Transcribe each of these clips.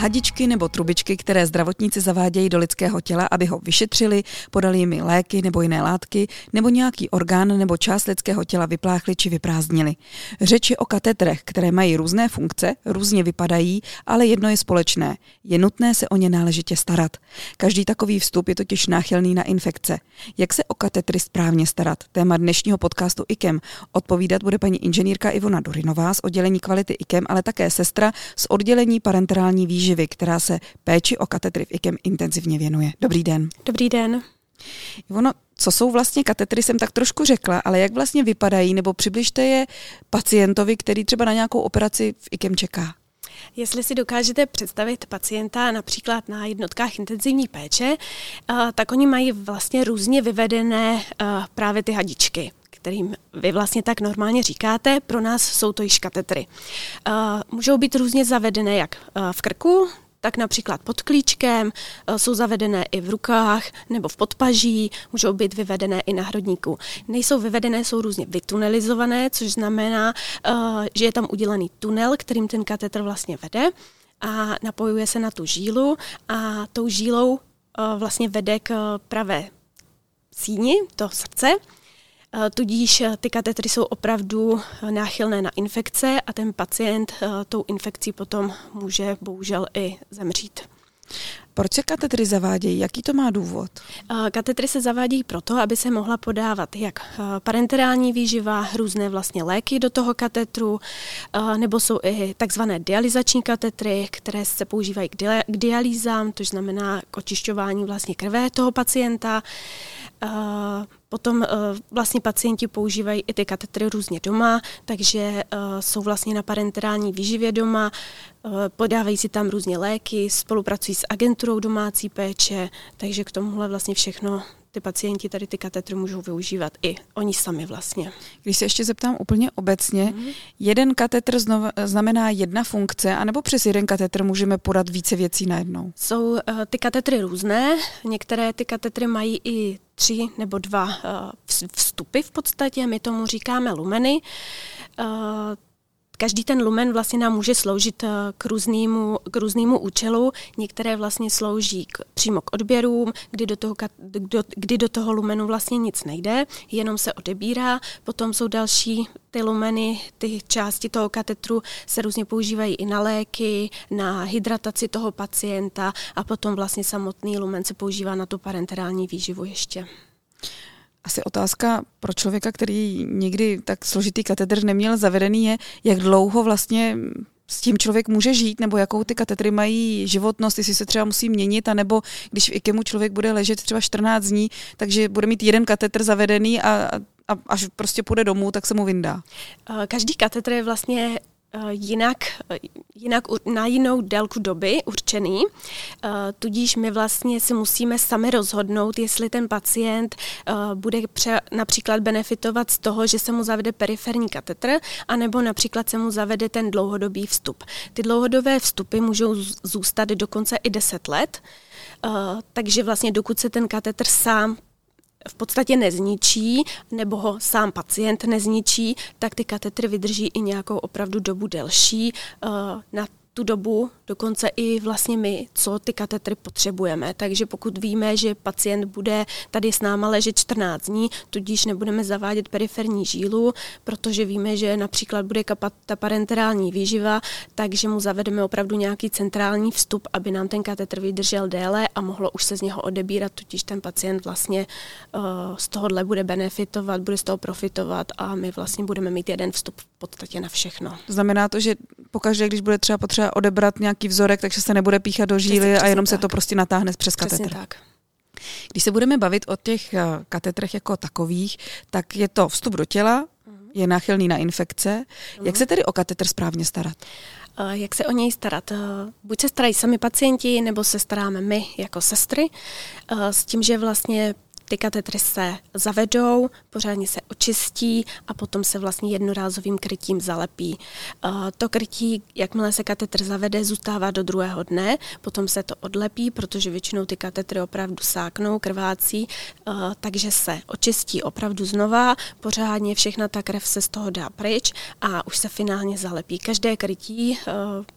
Hadičky nebo trubičky, které zdravotníci zavádějí do lidského těla, aby ho vyšetřili, podali jim léky nebo jiné látky, nebo nějaký orgán nebo část lidského těla vypláchli či vyprázdnili. Řeč je o katetrech, které mají různé funkce, různě vypadají, ale jedno je společné. Je nutné se o ně náležitě starat. Každý takový vstup je totiž náchylný na infekce. Jak se o katetry správně starat? Téma dnešního podcastu IKEM odpovídat bude paní inženýrka Ivona Durinová z oddělení kvality IKEM, ale také sestra z oddělení parenterální výživy, která se péči o katetry v IKEM intenzivně věnuje. Dobrý den. Dobrý den. Ivono, co jsou vlastně katetry, jsem tak trošku řekla, ale jak vlastně vypadají, nebo přibližte je pacientovi, který třeba na nějakou operaci v IKEM čeká? Jestli si dokážete představit pacienta například na jednotkách intenzivní péče, eh, tak oni mají vlastně různě vyvedené eh, právě ty hadičky kterým vy vlastně tak normálně říkáte, pro nás jsou to již katetry. Eh, můžou být různě zavedené jak v krku, tak například pod klíčkem, eh, jsou zavedené i v rukách nebo v podpaží, můžou být vyvedené i na hrudníku. Nejsou vyvedené, jsou různě vytunelizované, což znamená, eh, že je tam udělaný tunel, kterým ten katetr vlastně vede a napojuje se na tu žílu a tou žílou eh, vlastně vede k pravé síni, to srdce, Eh, tudíž eh, ty katetry jsou opravdu eh, náchylné na infekce a ten pacient tou infekcí potom může bohužel i zemřít. Proč se katetry zavádějí? Jaký to má důvod? Katetry se zavádějí proto, aby se mohla podávat jak parenterální výživa, různé vlastně léky do toho katetru, nebo jsou i takzvané dializační katetry, které se používají k dialýzám, to znamená k očišťování vlastně krve toho pacienta. Potom vlastně pacienti používají i ty katetry různě doma, takže jsou vlastně na parenterální výživě doma, podávají si tam různě léky, spolupracují s agenturou domácí péče, takže k tomuhle vlastně všechno ty pacienti tady ty katetry můžou využívat i oni sami vlastně. Když se ještě zeptám úplně obecně, mm-hmm. jeden katetr znamená jedna funkce, anebo přes jeden katetr můžeme podat více věcí najednou? Jsou uh, ty katetry různé, některé ty katetry mají i tři nebo dva uh, vstupy v podstatě, my tomu říkáme lumeny. Každý ten lumen vlastně nám může sloužit eh, k různému, k různému účelu. Některé vlastně slouží k, přímo k odběrům, kdy do, toho, do, kdy do toho lumenu vlastně nic nejde, jenom se odebírá. Potom jsou další ty lumeny, ty části toho katetru se různě používají i na léky, na hydrataci toho pacienta a potom vlastně samotný lumen se používá na tu parenterální výživu ještě asi otázka pro člověka, který nikdy tak složitý katedr neměl zavedený, je, jak dlouho vlastně s tím člověk může žít, nebo jakou ty katedry mají životnost, jestli se třeba musí měnit, anebo když v IKEMu člověk bude ležet třeba 14 dní, takže bude mít jeden katedr zavedený a, a až prostě půjde domů, tak se mu vyndá. Každý katedr je vlastně jinak, eh, jinak na jinou délku doby určený, eh, tudíž my vlastně si musíme sami rozhodnout, jestli ten pacient bude pře, například benefitovat z toho, že se mu zavede periferní katetr, anebo například se mu zavede ten dlouhodobý vstup. Ty dlouhodobé vstupy můžou zůstat dokonce i 10 let, takže vlastně dokud se ten katetr sám v podstatě nezničí, nebo ho sám pacient nezničí, tak ty katetry vydrží i nějakou opravdu dobu delší. Uh, na tu dobu dokonce i vlastně my, co ty katetry potřebujeme. Takže pokud víme, že pacient bude tady s náma ležet 14 dní, tudíž nebudeme zavádět periferní žílu, protože víme, že například bude kapat ta parenterální výživa, takže mu zavedeme opravdu nějaký centrální vstup, aby nám ten katetr vydržel déle a mohlo už se z něho odebírat, tudíž ten pacient vlastně uh, z tohohle bude benefitovat, bude z toho profitovat a my vlastně budeme mít jeden vstup v podstatě na všechno. Znamená to, že pokaždé, když bude třeba potřeba odebrat nějaký vzorek, takže se nebude píchat do žíly přesně, a jenom tak. se to prostě natáhne přes katetr. tak. Když se budeme bavit o těch eh, katetrech jako takových, tak je to vstup do těla, mhm. je náchylný na infekce. Jak mhm. se tedy o katetr správně starat? Eh, jak se o něj starat? Eh, buď se starají sami pacienti, nebo se staráme my jako sestry, s tím, že vlastně ty katetry se zavedou, pořádně se očistí a potom se vlastně jednorázovým krytím zalepí. Eh, to krytí, jakmile se katetr zavede, zůstává do druhého dne, potom se to odlepí, protože většinou ty katetry opravdu sáknou, krvácí, eh, takže se očistí opravdu znova, pořádně všechna ta krev se z toho dá pryč a už se finálně zalepí. Každé krytí eh,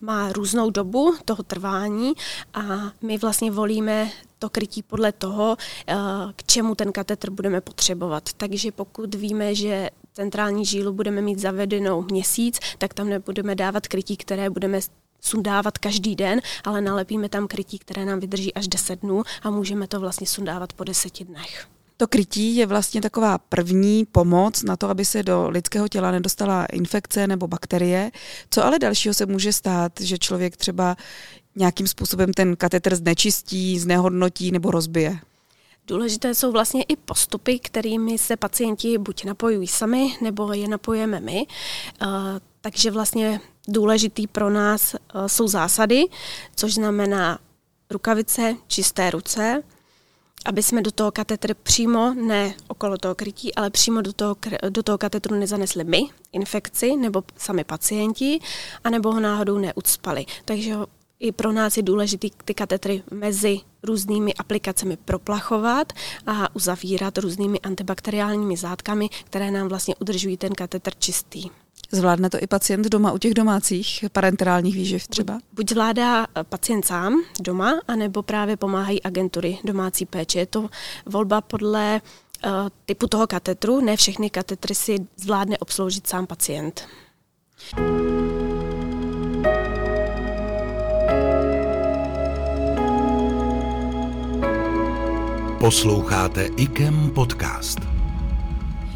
má různou dobu toho trvání a my vlastně volíme to krytí podle toho, eh, k čemu ten katetr budeme potřebovat. Takže pokud víme, že centrální žílu budeme mít zavedenou měsíc, tak tam nebudeme dávat krytí, které budeme sundávat každý den, ale nalepíme tam krytí, které nám vydrží až 10 dnů a můžeme to vlastně sundávat po 10 dnech. To krytí je vlastně taková první pomoc na to, aby se do lidského těla nedostala infekce nebo bakterie. Co ale dalšího se může stát, že člověk třeba nějakým způsobem ten katetr znečistí, znehodnotí nebo rozbije? Důležité jsou vlastně i postupy, kterými se pacienti buď napojují sami, nebo je napojeme my. Uh, takže vlastně důležitý pro nás uh, jsou zásady, což znamená rukavice, čisté ruce, aby jsme do toho katetru přímo, ne okolo toho krytí, ale přímo do toho, do toho katetru nezanesli my infekci nebo sami pacienti, anebo ho náhodou neucpali. Takže i pro nás je důležité ty katetry mezi různými aplikacemi proplachovat a uzavírat různými antibakteriálními zátkami, které nám vlastně udržují ten katetr čistý. Zvládne to i pacient doma u těch domácích parenterálních výživ třeba? Buď, zvládá eh, pacient sám doma, anebo právě pomáhají agentury domácí péče. Je to volba podle uh, typu toho katetru. Ne všechny katetry si zvládne obsloužit sám pacient. Posloucháte IKEM podcast.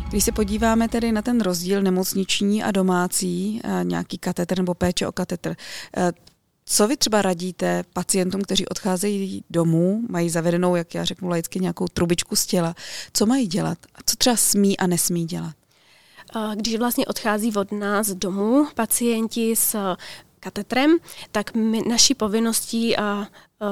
Když se podíváme tedy na ten rozdíl nemocniční a domácí, eh, nějaký katetr nebo péče o katetr, eh, co vy třeba radíte pacientům, kteří odcházejí domů, mají zavedenou, jak já řeknu laicky, nějakou trubičku z těla? Co mají dělat? A co třeba smí a nesmí dělat? Když vlastně odchází od nás domů pacienti s katetrem, tak my, naší povinností a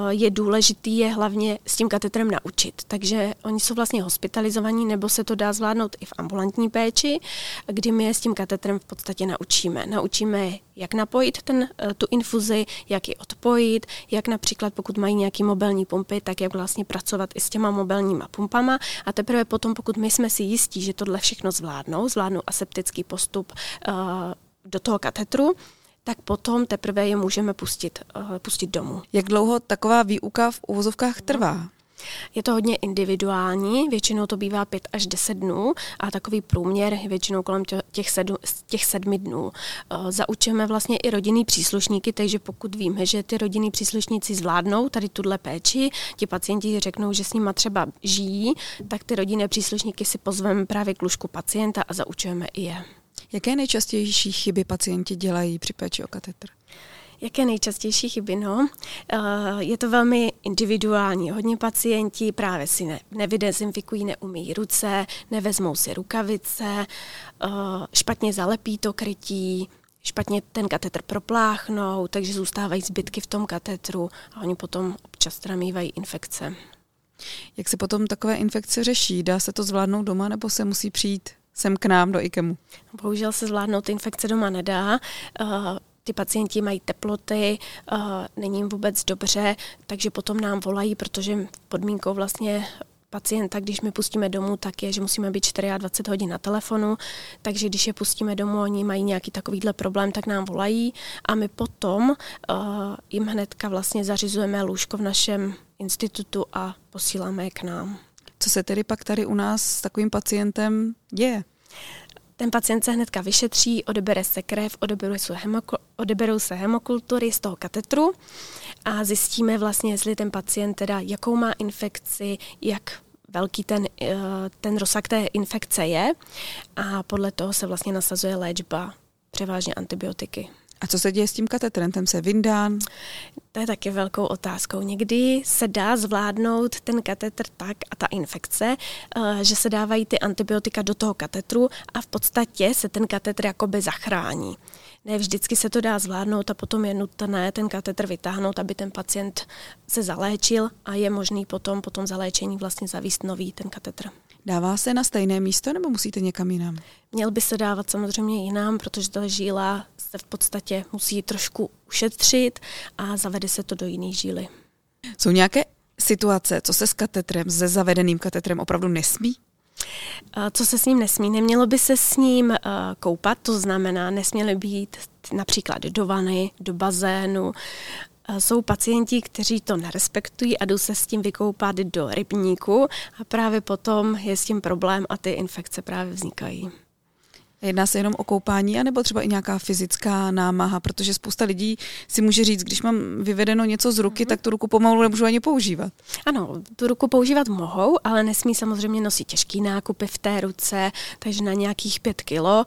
je důležitý je hlavně s tím katetrem naučit. Takže oni jsou vlastně hospitalizovaní, nebo se to dá zvládnout i v ambulantní péči, kdy my je s tím katetrem v podstatě naučíme. Naučíme, jak napojit ten, e, tu infuzi, jak ji odpojit, jak například pokud mají nějaký mobilní pumpy, tak jak vlastně pracovat i s těma mobilníma pumpama a teprve potom, pokud my jsme si jistí, že tohle všechno zvládnou, zvládnou aseptický postup uh, do toho katetru, tak potom teprve je můžeme pustit, uh, pustit domů. Jak dlouho taková výuka v uvozovkách trvá? Je to hodně individuální, většinou to bývá 5 až 10 dnů a takový průměr je většinou kolem těch, sedm, těch sedmi dnů. Eh, zaučujeme vlastně i rodinný příslušníky, takže pokud víme, že ty rodinní příslušníci zvládnou tady tuhle péči, ti pacienti řeknou, že s nima třeba žijí, tak ty rodinné příslušníky si pozveme právě k lůžku pacienta a zaučujeme i je. Jaké nejčastější chyby pacienti dělají při péči o katetr? Jaké nejčastější chyby? No, eh, je to velmi individuální. Hodně pacienti právě si ne, nevydezinfikují, neumí ruce, nevezmou si rukavice, eh, špatně zalepí to krytí, špatně ten katetr propláchnou, takže zůstávají zbytky v tom katetru a oni potom občas teda mývají infekce. Jak se potom takové infekce řeší? Dá se to zvládnout doma nebo se musí přijít sem k nám do IKEMu? Bohužel se zvládnout infekce doma nedá. Uh, ty pacienti mají teploty, uh, není jim vůbec dobře, takže potom nám volají, protože podmínkou vlastně pacienta, když my pustíme domů, tak je, že musíme být 24 hodin na telefonu, takže když je pustíme domů, oni mají nějaký takovýhle problém, tak nám volají a my potom uh, jim hnedka vlastně zařizujeme lůžko v našem institutu a posíláme je k nám. Co se tedy pak tady u nás s takovým pacientem děje? Ten pacient se hnedka vyšetří, odebere se krev, odeberou se, hemokultury z toho katetru a zjistíme vlastně, jestli ten pacient teda, jakou má infekci, jak velký ten, eh, ten rozsah té infekce je a podle toho se vlastně nasazuje léčba, převážně antibiotiky. A co se děje s tím katetrem? Ten se vyndán? To je taky velkou otázkou. Někdy se dá zvládnout ten katetr tak a ta infekce, eh, že se dávají ty antibiotika do toho katetru a v podstatě se ten katetr jakoby zachrání. Ne vždycky se to dá zvládnout a potom je nutné ten katetr vytáhnout, aby ten pacient se zaléčil a je možný potom po tom zaléčení vlastně zavíst nový ten katetr. Dává se na stejné místo nebo musíte někam jinam? Měl by se dávat samozřejmě jinam, protože ta žíla se v podstatě musí trošku ušetřit a zavede se to do jiné žíly. Jsou nějaké situace, co se s katetrem, se zavedeným katetrem opravdu nesmí? Co se s ním nesmí? Nemělo by se s ním koupat, to znamená, nesměly být například do vany, do bazénu, jsou pacienti, kteří to nerespektují a jdou se s tím vykoupat do rybníku a právě potom je s tím problém a ty infekce právě vznikají. Jedná se jenom o koupání, anebo třeba i nějaká fyzická námaha, protože spousta lidí si může říct, když mám vyvedeno něco z ruky, mm-hmm. tak tu ruku pomalu nemůžu ani používat. Ano, tu ruku používat mohou, ale nesmí samozřejmě nosit těžký nákupy v té ruce, takže na nějakých pět kilo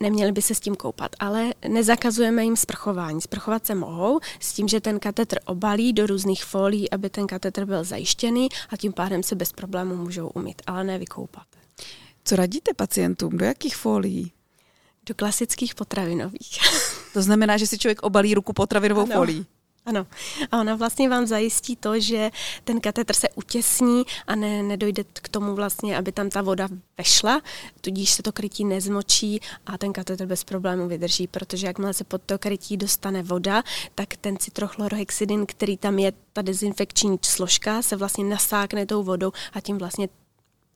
neměli by se s tím koupat, ale nezakazujeme jim sprchování. Sprchovat se mohou s tím, že ten katetr obalí do různých folí, aby ten katetr byl zajištěný a tím pádem se bez problému můžou umít, ale ne vykoupat. Co radíte pacientům? Do jakých folií? Do klasických potravinových. To znamená, že si člověk obalí ruku potravinovou ano. folií. Ano. A ona vlastně vám zajistí to, že ten katetr se utěsní a ne, nedojde k tomu vlastně, aby tam ta voda vešla, tudíž se to krytí nezmočí a ten katetr bez problému vydrží, protože jakmile se pod to krytí dostane voda, tak ten citrochlorohexidin, který tam je, ta dezinfekční složka, se vlastně nasákne tou vodou a tím vlastně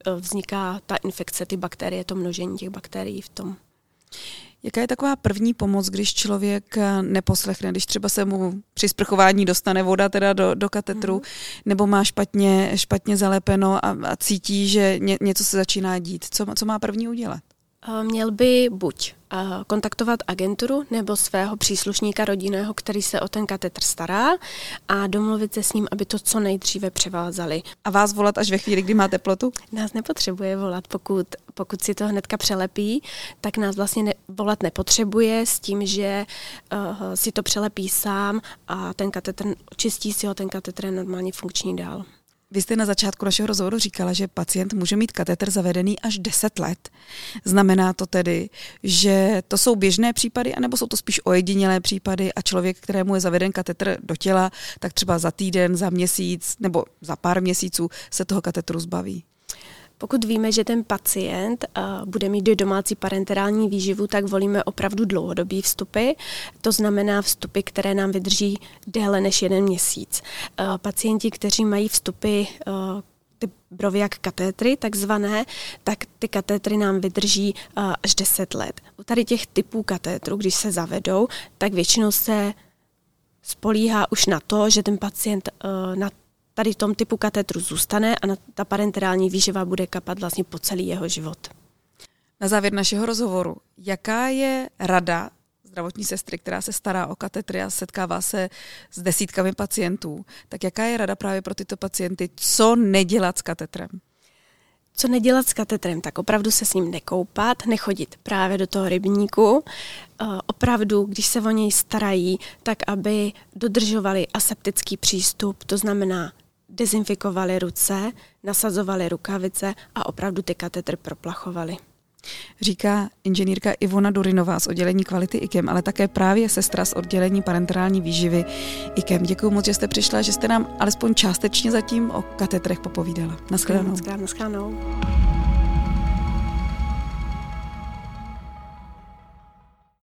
e, vzniká ta infekce, ty bakterie, to množení těch bakterií v tom. Jaká je taková první pomoc, když člověk eh, neposlechne, když třeba se mu při sprchování dostane voda teda do, do katetru, mm-hmm. nebo má špatně, špatně zalepeno a, a cítí, že ně, něco se začíná dít? Co, co má první udělat? Eh, měl by buď kontaktovat agenturu nebo svého příslušníka rodinného, který se o ten katetr stará a domluvit se s ním, aby to co nejdříve převázali. A vás volat až ve chvíli, kdy má teplotu? Nás nepotřebuje volat, pokud, pokud si to hnedka přelepí, tak nás vlastně ne, volat nepotřebuje s tím, že uh, si to přelepí sám a ten katetr, očistí si ho, ten katetr je normálně funkční dál. Vy jste na začátku našeho rozhovoru říkala, že pacient může mít katetr zavedený až 10 let. Znamená to tedy, že to jsou běžné případy, anebo jsou to spíš ojedinělé případy a člověk, kterému je zaveden katetr do těla, tak třeba za týden, za měsíc nebo za pár měsíců se toho katetru zbaví? Pokud víme, že ten pacient uh, bude mít do domácí parenterální výživu, tak volíme opravdu dlouhodobý vstupy. To znamená vstupy, které nám vydrží déle než jeden měsíc. Uh, pacienti, kteří mají vstupy uh, ty broviak katétry, takzvané, tak ty katétry nám vydrží až 10 let. U tady těch typů katétrů, když se zavedou, tak většinou se spolíhá už na to, že ten pacient na tady v tom typu katetru zůstane a ta parenterální výživa bude kapat vlastně po celý jeho život. Na závěr našeho rozhovoru, jaká je rada zdravotní sestry, která se stará o katetry a setkává se s desítkami pacientů, tak jaká je rada právě pro tyto pacienty, co nedělat s katetrem? Co nedělat s katetrem, tak opravdu se s ním nekoupat, nechodit právě do toho rybníku. Eh, opravdu, když se o něj starají, tak aby dodržovali aseptický přístup, to znamená dezinfikovali ruce, nasazovali rukavice a opravdu ty katetry proplachovali. Říká inženýrka Ivona Durinová z oddělení kvality IKEM, ale také právě sestra z oddělení parenterální výživy IKEM. Děkuji moc, že jste přišla, že jste nám alespoň částečně zatím o katetrech popovídala. Naschledanou. Naschledanou.